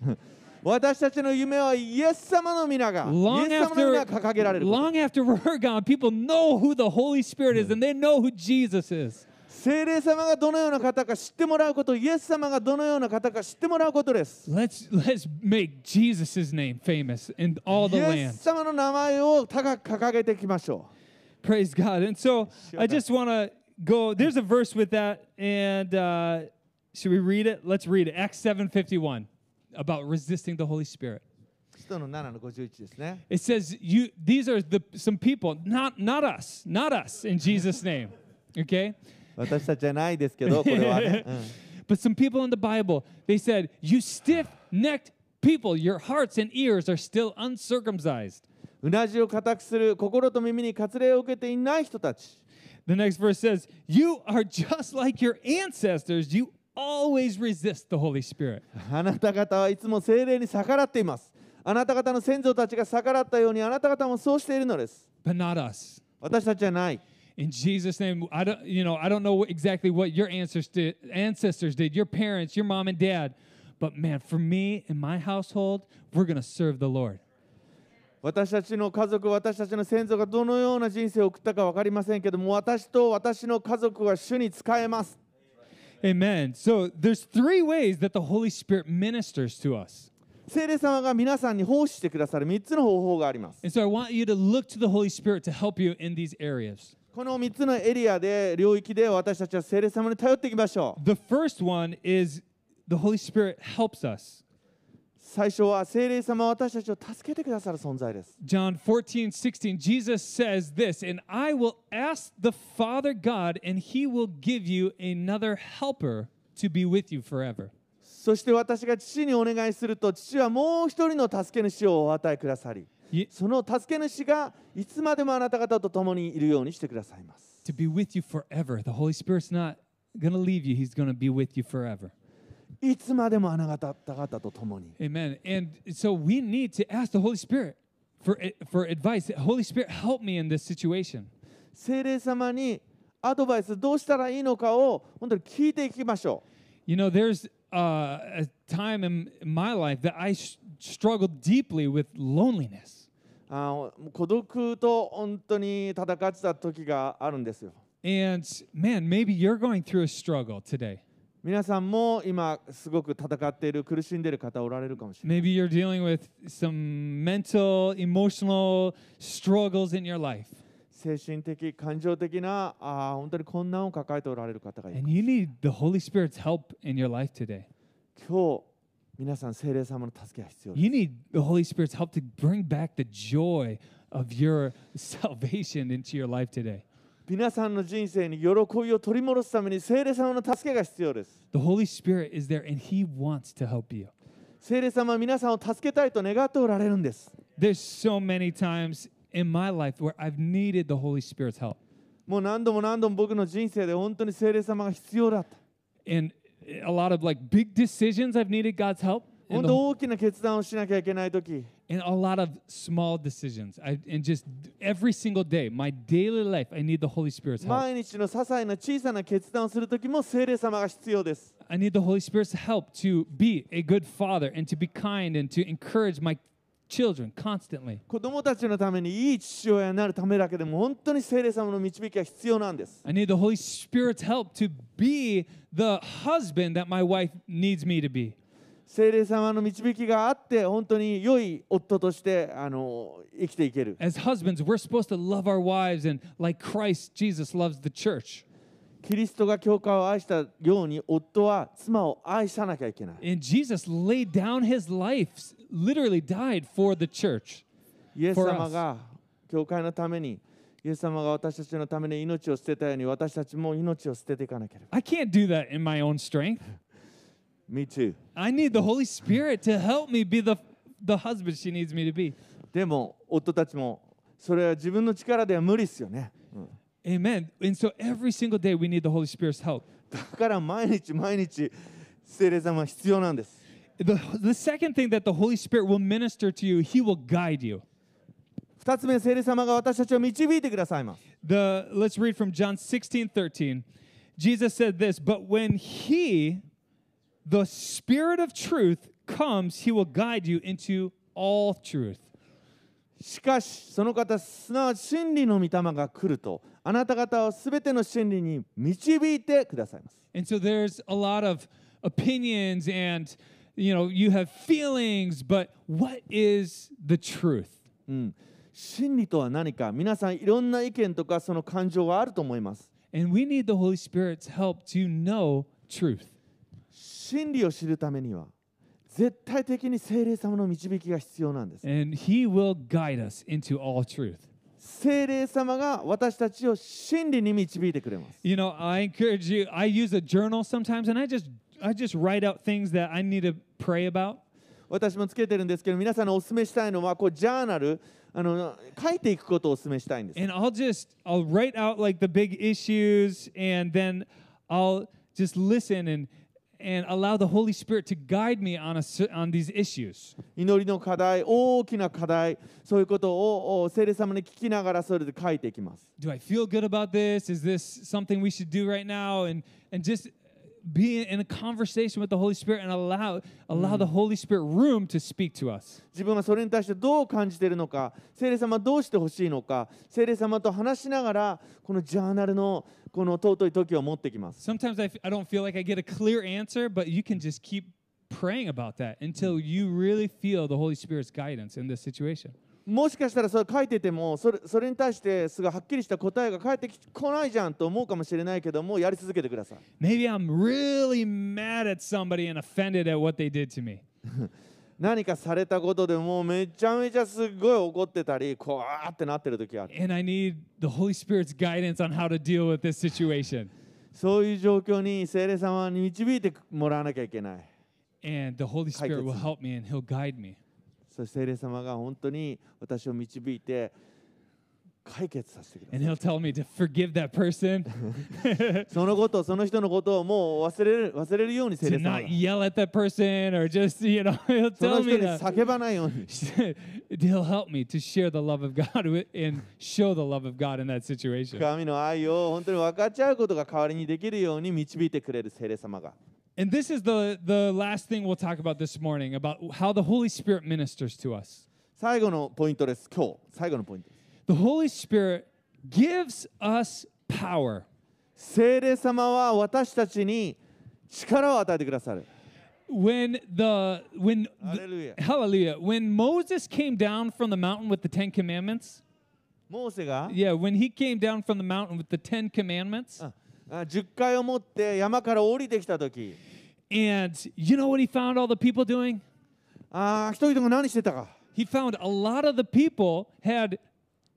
私たちの夢はイエス様の皆がイ Long エス様の皆が掲げられる long after we're gone, people know who the Holy Spirit is and they know who Jesus is. 聖霊様がどのような方か知ってもらうことイエス様がどのような方か知ってもらうことです Let's let's make Jesus' name famous in all イ the エ land. ス様の名前を高く掲げていきましょ Praise God. And so I just want to go. There's a verse with that, and uh, should we read it? Let's read it. Acts 7:51 about resisting the Holy Spirit. う使徒の7の51ですね It says you these are the some people, not not us, not us in Jesus' name. Okay? 私たちじゃないですけどこれはね、うん But some people in the Bible, they said, You stiff necked people, your hearts and ears are still uncircumcised. うなじを固くする心と耳に割礼を受けていない人たち The next verse says, You are just like your ancestors. You always resist the Holy Spirit. あなた方はいつも精霊に逆らっていますあなた方の先祖たちが逆らったようにあなた方もそうしているのです But not us. 私たちじゃない In Jesus' name, I don't, you know, I don't know exactly what your ancestors did, ancestors did, your parents, your mom and dad. But man, for me and my household, we're gonna serve the Lord. 私たちの家族私たちの先祖がどのような人生を送ったか分かりませんけども私と私の家族は主に仕えます Amen. So there's three ways that the Holy Spirit ministers to us. 聖霊様が皆さんに奉仕してくださる3つの方法があります And so I want you to look to the Holy Spirit to help you in these areas. この3つのエリアで領域で私たちは聖霊様に頼っていきましょう The first one is the Holy Spirit helps us. 最初は聖霊様は私たちを助けてくださる存在です John 14, 16, Jesus says this, and I will ask the Father God, and he will give you another helper to be with you forever. そして私が父にお願いすると父はもう一人の助け主をお与えくださりその助け主がいつまでもあなた方と共にいるようにしてくださいます To be with you forever. The Holy Spirit's not going to leave you, he's going to be with you forever. いつまでもあなた方と共に Amen. And so we need to ask the Holy Spirit for, for advice. Holy Spirit, help me in this situation. 聖霊様にアドバイスどうしたらいいのかを本当に聞いていきましょ You know, there's uh, a time in my life that I sh- struggled deeply with loneliness. うあの孤独と本当に戦ってた時があるんですよ And man, maybe you're going through a struggle today. 皆さんも今すごく戦っている苦しんでいる方おられるかもしれない Maybe you're dealing with some mental, emotional struggles in your life. 精神的感情的なあー本当に困難を抱えておられる方がいる And you need the Holy Spirit's help in your life today. 今日皆さん聖霊様の助けが必要です You need the Holy Spirit's help to bring back the joy of your salvation into your life today. 皆さんの人生に喜びを取り戻すために聖霊様の助けが必要です The Holy Spirit is there and He wants to help you. 聖霊様は皆さんを助けたいと願っておられるんです There's so many times in my life where I've needed the Holy Spirit's help. もう何度も何度も僕の人生で本当に聖霊様が必要だった And a lot of like big decisions I've needed God's help. 本 And, 当 the- 大きな決断をしなきゃいけない時 and a lot of small decisions. I, and just every single day, my daily life, I need the Holy Spirit's help. 毎日の些細な小さな決断をする時も聖霊様が必要です I need the Holy Spirit's help to be a good father and to be kind and to encourage my children constantly. 子供たちのためにいい父親になるためだけでも本当に聖霊様の導きが必要なんです I need the Holy Spirit's help to be the husband that my wife needs me to be. 聖霊様の導きがあって本当に良い夫としてあの生きていける As husbands, we're supposed to love our wives and like Christ Jesus loves the church. キリストが教会を愛したように夫は妻を愛さなきゃいけない And Jesus laid down his life, literally died for the church. イエス様が教会のためにイエス様が私たちのために命を捨てたように私たちも命を捨てていかなければ I can't do that in my own strength. Me too I need the Holy Spirit to help me be the, the husband she needs me to be. でも夫たちもそれは自分の力では無理ですよね、うん Amen. And so every single day we need the Holy Spirit's help. だから毎日毎日聖霊様は必要なんです The, the second thing that the Holy Spirit will minister to you, He will guide you. 二つ目聖霊様が私たちを導いてくださいます The let's read from John 16, 13. Jesus said this, but when he, the Spirit of truth, comes, he will guide you into all truth. しかしその方すなわち真理の御霊が来るとあなた方をすべての真理に導いてくださいます And so there's a lot of opinions and you know, you have feelings, but what is the truth? うん、真理とは何か皆さんいろんな意見とかその感情があると思います And we need the Holy Spirit's help to know truth. 真理を知るためには絶対的に聖霊様の導きが必要なんです And he will guide us into all truth. 聖霊様が私たちを真理に導いてくれます You know, I encourage you. I use a journal sometimes, and I just I just write out things that I need to pray about. 私もつけてるんですけど皆さんにお勧めしたいのはこうジャーナルあの書いていくことをお勧めしたいんです And I'll just I'll write out like the big issues, and then I'll just listen and and allow the Holy Spirit to guide me on a cer- on these issues. 祈りの課題大きな課題そういうことをお聖霊様に聞きながらそれで書いていきます Do I feel good about this? Is this something we should do right now? And and just be in a conversation with the Holy Spirit and allow allow the Holy Spirit room to speak to us. 自分はそれに対してどう感じているのか聖霊様はどうしてほしいのか聖霊様と話しながらこのジャーナルのこの尊い時を持ってきます Sometimes I, f- I don't feel like I get a clear answer, but you can just keep praying about that until you really feel the Holy Spirit's guidance in this situation. もしかしたらそれ書いててもそれそれに対してすごいはっきりした答えが返ってきこないじゃんと思うかもしれないけどもやり続けてください Maybe I'm really mad at somebody and offended at what they did to me. 何かされたことでもうめちゃめちゃすっごい怒ってたりこわーってなってる時がある And I need the Holy Spirit's guidance on how to deal with this situation. そういう状況に聖霊様に導いてもらわなきゃいけない And the Holy Spirit will help me and He'll guide me. そして聖霊様が本当に私を導いて解決させてくださ And い He'll tell me to forgive that person, そのことその人のことをもう忘れる忘れるように聖 to 霊様が not yell at that person, or just, you know, He'll その tell 人 me に to. 叫ばないように He'll help me to share the love of God with, and show the love of God in that situation. 神の愛を本当に分かっちゃうことが代わりにできるように導いてくれる聖霊様が And this is the, the last thing we'll talk about this morning about how the Holy Spirit ministers to us. 最後のポイントです今日最後のポイントです The Holy Spirit gives us power. 聖霊様は私たちに力を与えてくださる When the when the- Hallelujah. hallelujah when Moses came down from the mountain with the Ten Commandments, モーセが Yeah, when he came down from the mountain with the Ten Commandments, ああ 10回を持って山から降りてきた時 and you know what he found all the people doing? ああ人々が何してたか He found a lot of the people had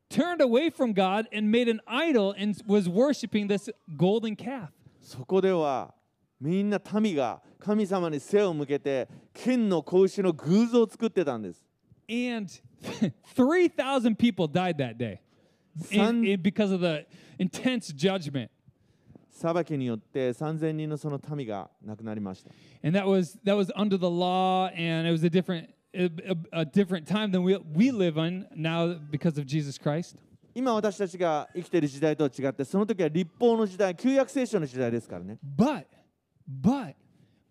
turned away from God and made an idol and was worshiping this golden calf. そこではみんな民が神様に背を向けて金の子牛の偶像を作ってたんです And 3,000 people died that day in- Son- in- because of the intense judgment. 裁きによって3000人のその民が亡くなりました And that was that was under the law and it was a different a, a- a different time than we, we live in now because of Jesus Christ. 今私たちが生きている時代とは違ってその時は立法の時代旧約聖書の時代ですからね But but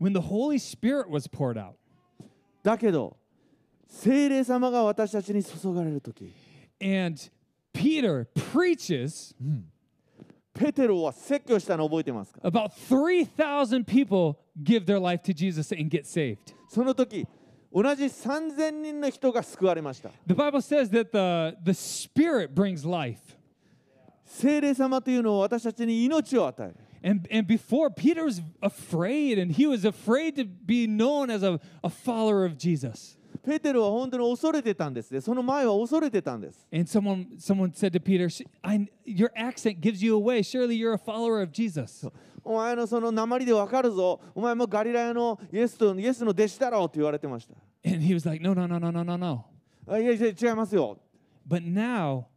when the Holy Spirit was poured out だけど聖霊様が私たちに注がれる時 and Peter preaches ペテロは説教したの覚えてますか about 3,000 people give their life to Jesus and get saved. その時同じ3000人の人が救われました The Bible says that the, the Spirit brings life. 聖霊様というのは私たちに命を与える And, and before, Peter was afraid, and he was afraid to be known as a, a follower of Jesus. ペテロは本当に恐れてたんですねその前は恐れてたんです And someone, someone said to Peter, "Sh- I, Your accent gives you away. Surely you're a follower of Jesus. お前のその鉛でわかるぞお前もガリラヤのイエスとイエスの弟子だろうと言われてました And he was like, No, no, no, no, no, no, no. あいやいや違いますよ But now,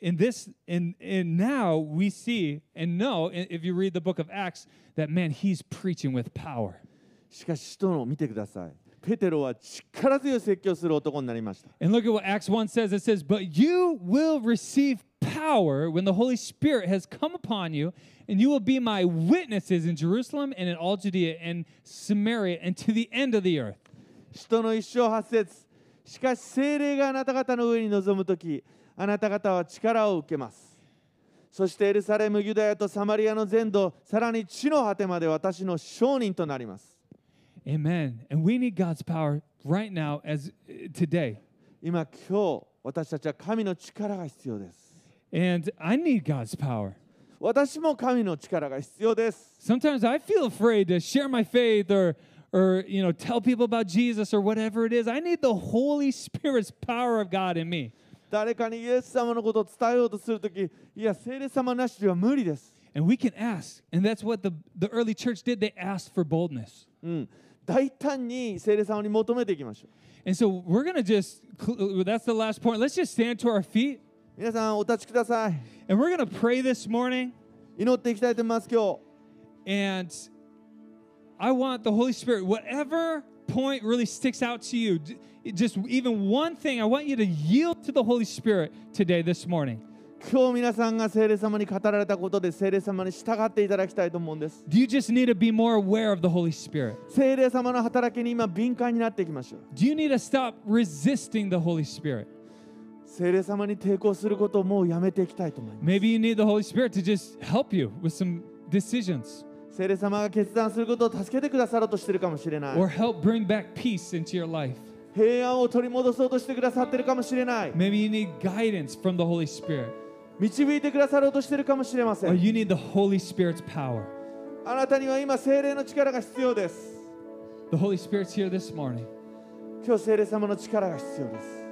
in this, in, in now we see and know, if you read the book of Acts, that man, he's preaching with power. しかし人のを見てくださいペテロは力強い説教する男になりました And look at what Acts 1 says. It says, But you will receive power when the Holy Spirit has come upon you, and you will be my witnesses in Jerusalem and in all Judea and Samaria and to the end of the earth. 人の一生八節しかし精霊があなた方の上に臨む時あなた方は力を受けますそしてエルサレムユダヤとサマリアの全土さらに地の果てまで私の証人となります Amen. And we need God's power right now as uh, today. 今今日私たちは神の力が必要です And I need God's power. 私も神の力が必要です Sometimes I feel afraid to share my faith or or you know tell people about Jesus or whatever it is. I need the Holy Spirit's power of God in me. 誰かにイエス様のことを伝えようとするときいや聖霊様なしでは無理です And we can ask. And that's what the, the early church did. They asked for boldness. うん 大胆に聖霊様に求めていきましょう And so we're going to just, cl- that's the last point. Let's just stand to our feet 皆さんお立ちください and we're going to pray this morning. 祈っていきたいと思います今日 And I want the Holy Spirit, whatever point really sticks out to you, j- just even one thing, I want you to yield to the Holy Spirit today, this morning. 今日皆さんが聖霊様に語られたことで聖霊様に従っていただきたいと思うんです Do you just need to be more aware of the Holy Spirit? 聖霊様の働きに今敏感になっていきましょう Do you need to stop resisting the Holy Spirit? 聖霊様に抵抗することをもうやめていきたいと思います Maybe you need the Holy Spirit to just help you with some decisions 聖霊様が決断することを助けてくださろうとしているかもしれない or help bring back peace into your life. 平安を取り戻そうとしてくださっているかもしれない Maybe you need guidance from the Holy Spirit 導いてくださろうとしているかもしれませ or ん you need the Holy Spirit's power. あなたには今聖霊の力が必要です The Holy Spirit's here this morning. 今日聖霊様の力が必要です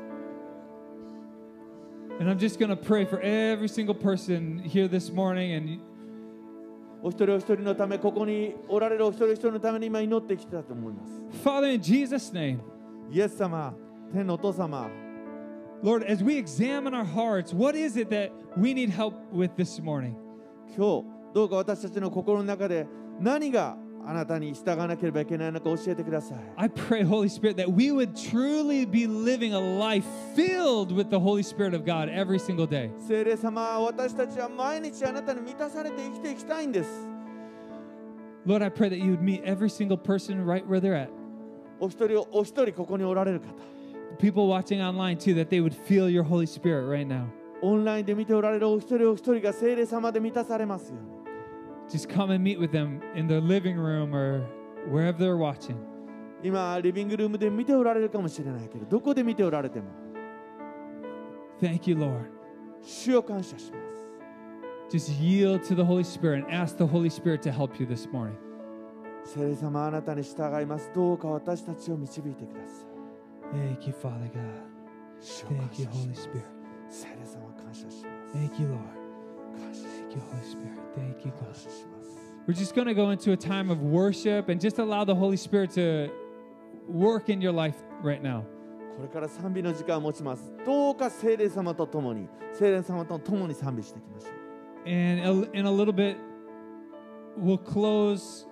And I'm just going to pray for every single person here this morning. And お一人お一人のためここにおられるお一人お一人のために今祈ってきたと思います Father, in Jesus' name, イエス様天のお父様 Lord, as we examine our hearts, what is it that we need help with this morning? 今日どうか私たちの心の中で何があなたに従わなければいけないのか教えてください I pray, Holy Spirit, that we would truly be living a life filled with the Holy Spirit of God every single day. 聖霊様私たちは毎日あなたに満たされて生きていきたいんです Lord, I pray that you would meet every single person right where they're at. お一人お一人ここにおられる方 People watching online too, that they would feel your Holy Spirit right now. オンラインで見ておられるお一人お一人が聖霊様で満たされますように Just come and meet with them in their living room or wherever they're watching. 今リビングルームで見ておられるかもしれないけどどこで見ておられても Thank you, Lord. 主を感謝します Just yield to the Holy Spirit and ask the Holy Spirit to help you this morning. 聖霊様あなたに従いますどうか私たちを導いてください Thank you, Father God. 主を感 Thank you, 謝し Holy ます Spirit. 聖霊様感謝します Thank you, Lord. 感謝し Thank you, Holy Spirit. Thank you, 感 God. 謝します We're just going to go into a time of worship and just allow the Holy Spirit to work in your life right now. これから賛美の時間を持ちますどうか聖霊様と共に聖霊様と共に賛美していきましょう And a- in a little bit, we'll close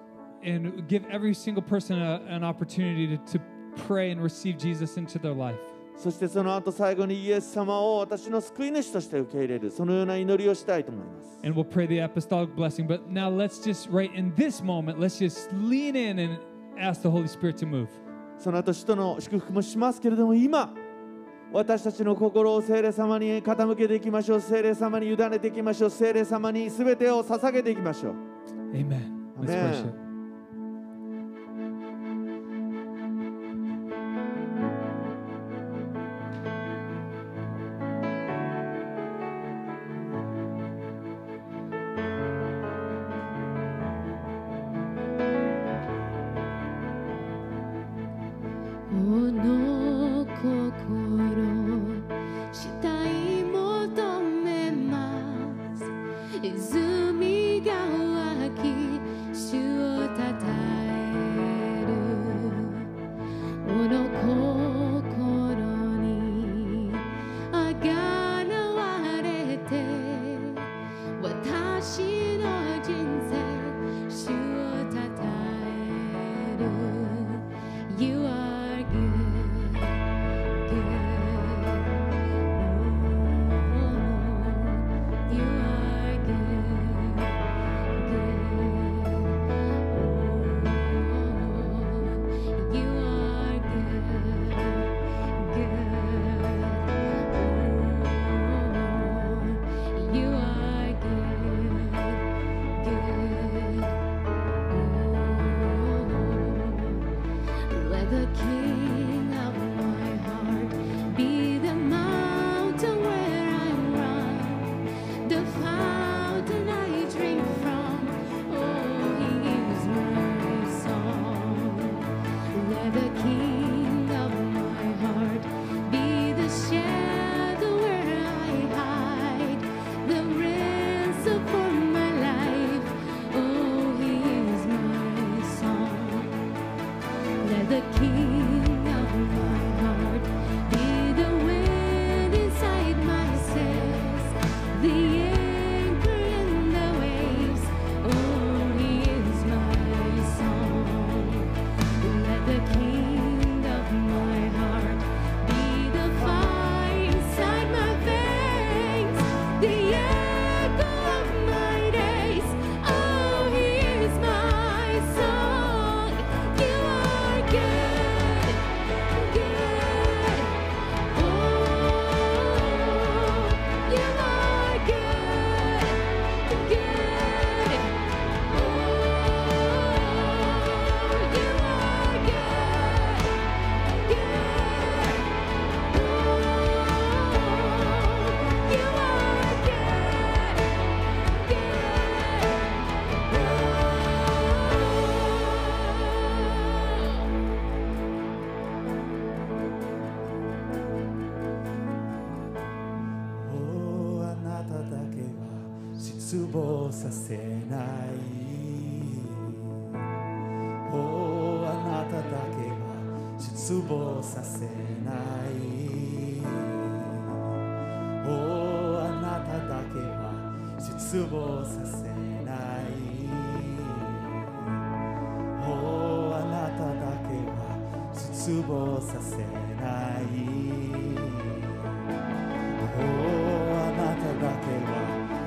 and give every single person a, an opportunity to, to pray and receive Jesus into their life. そしてその後最後にイエス様を私の救い主として受け入れるそのような祈りをしたいと思います And we'll pray the apostolic blessing. But now let's just, right in this moment, let's just lean in and ask the Holy Spirit to move. その後使徒の祝福もしますけれども今私たちの心を聖霊様に傾けていきましょう聖霊様に委ねていきましょう聖霊様に全てを捧げていきましょう Amen. Let's worship. させない。おあなただけは失望させない。おあなただけは失望させない。おあなただけは失望させない。おあなただけは。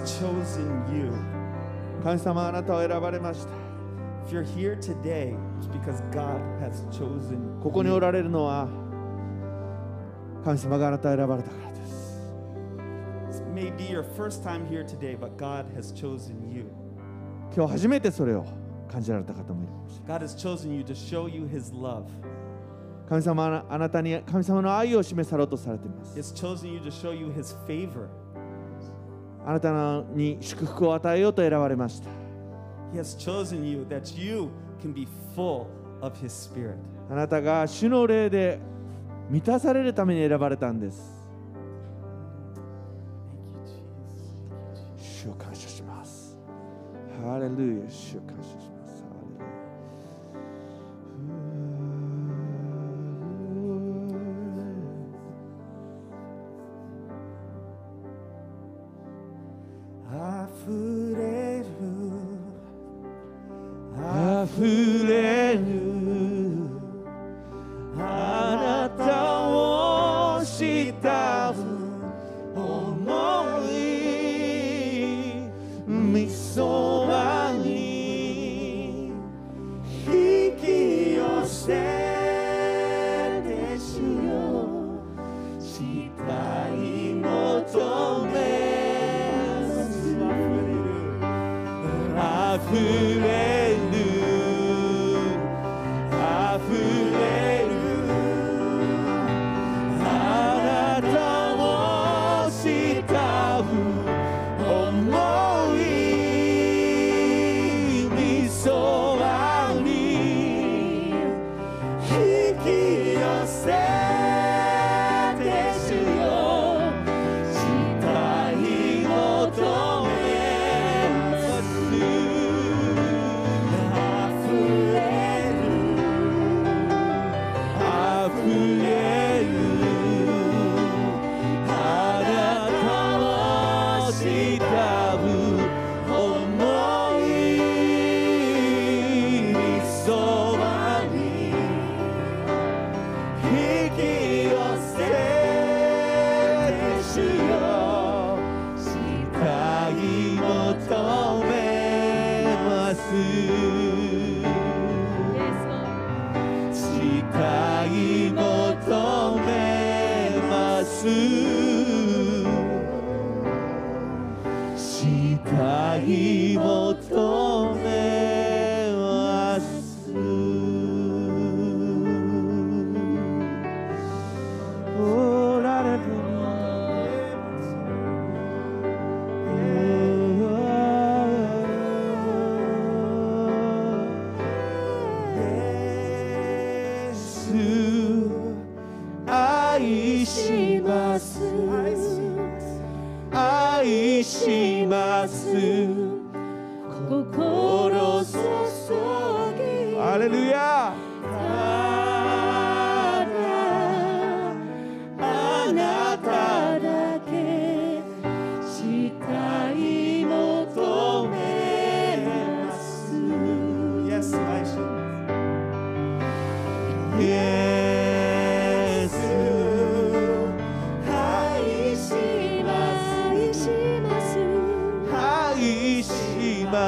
has chosen you. 神様あなたを選ばれました If you're here today, it's because God has chosen ここにお you. られるのは神様があなたを選ばれたからです This may be your first time here today, but God has chosen you. 今日初めてそれを感じられた方もいるかもしれない God has chosen you to show you His love. 神様はあなたに神様の愛を示さろうとされています He has chosen you to show you His favor. あなたに祝福を与えようと選ばれました。He has chosen you that you can be full of His Spirit. あなたが主の霊で満たされるために選ばれたんです.主を感謝します。ハレルヤ主を感謝 food. 후회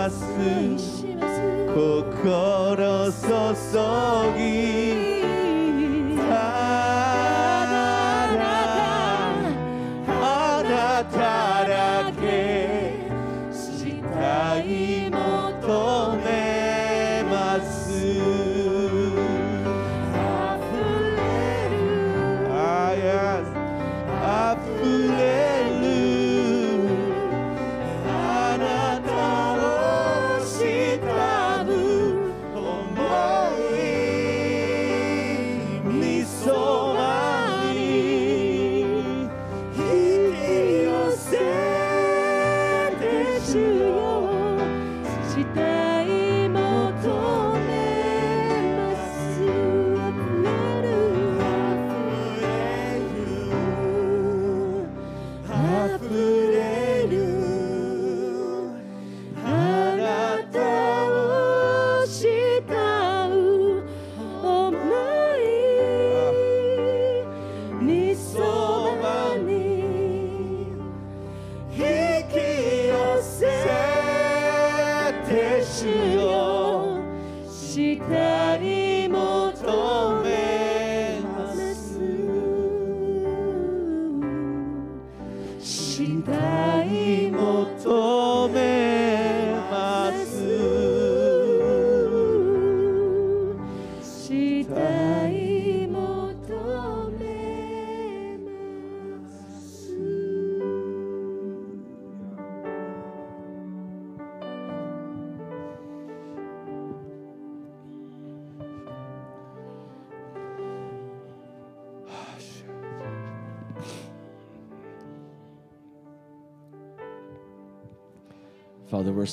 가슴 곧 걸어서 썩이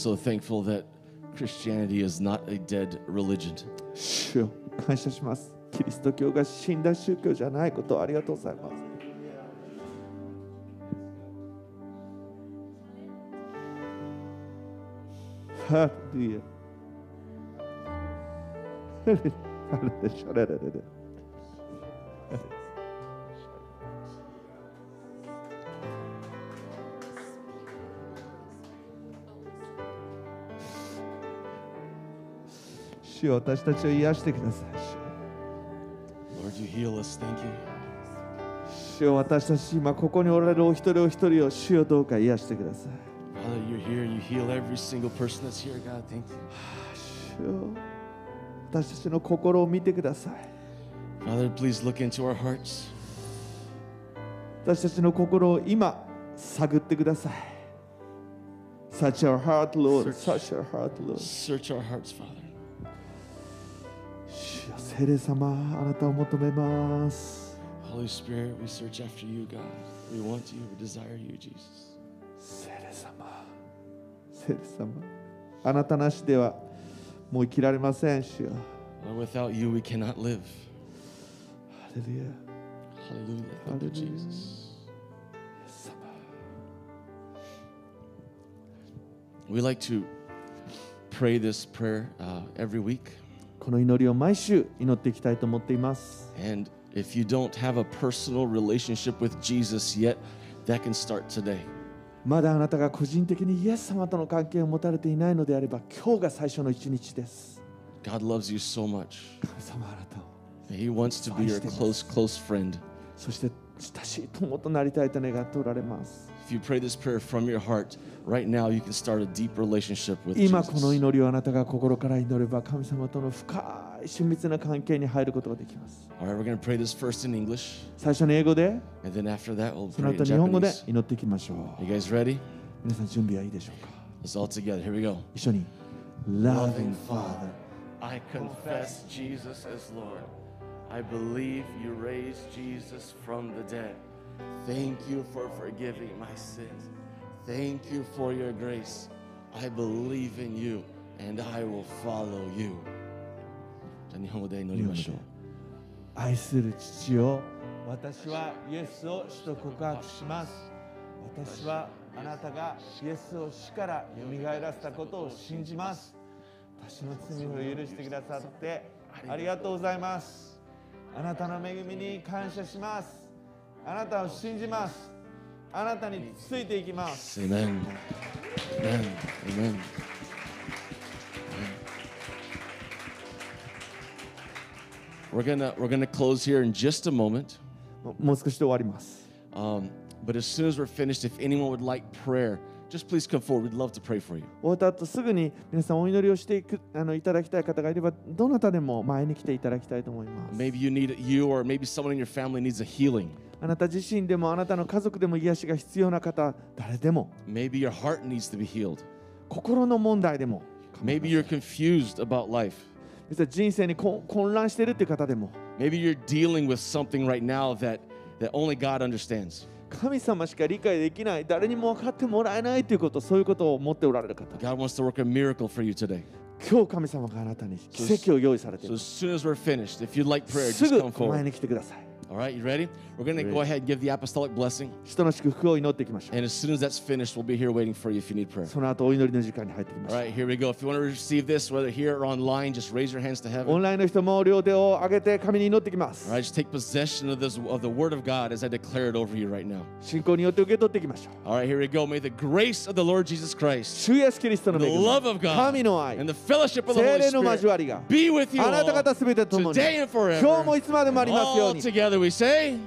so thankful that Christianity is not a dead religion. 主よ感謝しますキリスト教が死んだ宗教じゃないことをありがとうございますハレルヤハレルヤ 主よ私たちを癒してください Lord, you heal us. Thank you. 主よ私たち今ここにおられるお一人お一人を主よどうか癒してください Father, you're here. You heal every single person that's here, God. Thank you. 主よ私たちの心を見てください Father, please look into our hearts. 私たちの心を今探ってください Such our heart, Lord. Such our heart, Lord. Search our hearts, Father. 主よ聖霊様あなたを求めます Holy Spirit, we search after you, God. We want you. We desire you, Jesus. 聖霊様聖霊様あなたなしではもう生きられません主よ Lord, without you, we cannot live. ハレルヤ Hallelujah. Thank you, Hallelujah. Jesus. イエス様 We like to pray this prayer uh, every week. この祈りを毎週祈っていきたいと思っています And if you don't have a personal relationship with Jesus yet, that can start today. まだあなたが個人的にイエス様との関係を持たれていないのであれば今日が最初の一日です God loves you so much. 神様あなたを He wants to be your close, close friend. そして親しい友となりたいと願っておられます If you pray this prayer from your heart, right now you can start a deep relationship with 今この Jesus. 祈りをあなたが心から祈れば神様との深い親密な関係に入ることができます All right, we're going to pray this first in English, 最初に英語で and then after that, we'll その pray in 後日本語で Japanese. 祈っていきましょう You guys ready? 皆さん準備はいいでしょうか Let's all together. Here we go. 一緒に Loving Father, I confess Jesus as Lord. I believe you raised Jesus from the dead. Thank you for forgiving my sins. Thank you for your grace. I believe in you and I will follow you. じゃあ日本語で祈りましょう。愛する父よ私はイエスを主と告白します私はあなたがイエスを死からよみがえらせたことを信じます私の罪を許してくださってありがとうございますあなたの恵みに感謝しますあなたを信じますあなたについていきます Amen. Amen. Amen. もう少しで終わります Um, but as soon as we're finished, if anyone would like prayer, just please come forward. We'd love to pray for you. 終わった後すぐに皆さんお祈りをしていくあのいただきたい方がいればどなたでも前に来ていただきたいと思います Maybe you need you or maybe someone in your family needs a healing. あなた自身でもあなたの家族でも癒しが必要な方誰でも Maybe your heart needs to be healed. 心の問題でも Maybe you're confused about life. 人生にこ混乱しているっていう方でも Maybe you're dealing with something right now that that only God understands. 神様しか理解できない誰にも分かってもらえないということそういうことを持っておられる方 God wants to work a miracle for you today. 今日神様があなたに奇跡を用意されてい So ま as す soon as we're finished, if you'd like prayer, す just ぐ come 前 forward. に来てください All right, you ready? We're going to go ahead and give the apostolic blessing. 使徒の祝福を祈っていきましょう And as soon as that's finished, we'll be here waiting for you if you need prayer. その後お祈りの時間に入ってきまし All ょう right, here we go. If you want to receive this, whether here or online, just raise your hands to オ heaven. ンラインの人も両手を上げて神に祈ってきます All right, just take possession of this of the word of God as I declare it over you right now. 信仰によって受け取っていきましょう All right, here we go. May the grace of the Lord Jesus Christ, 主イエスキリストの the 恵み love of God, 神の愛 and the fellowship of the 精 Holy 霊の交わり Spirit が be with you あなた all 方すべてともに today and 今日も forever. いつまでもありますよう All に together we say,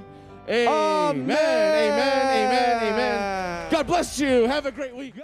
Amen, Amen. Amen, Amen. God bless you. Have a great week.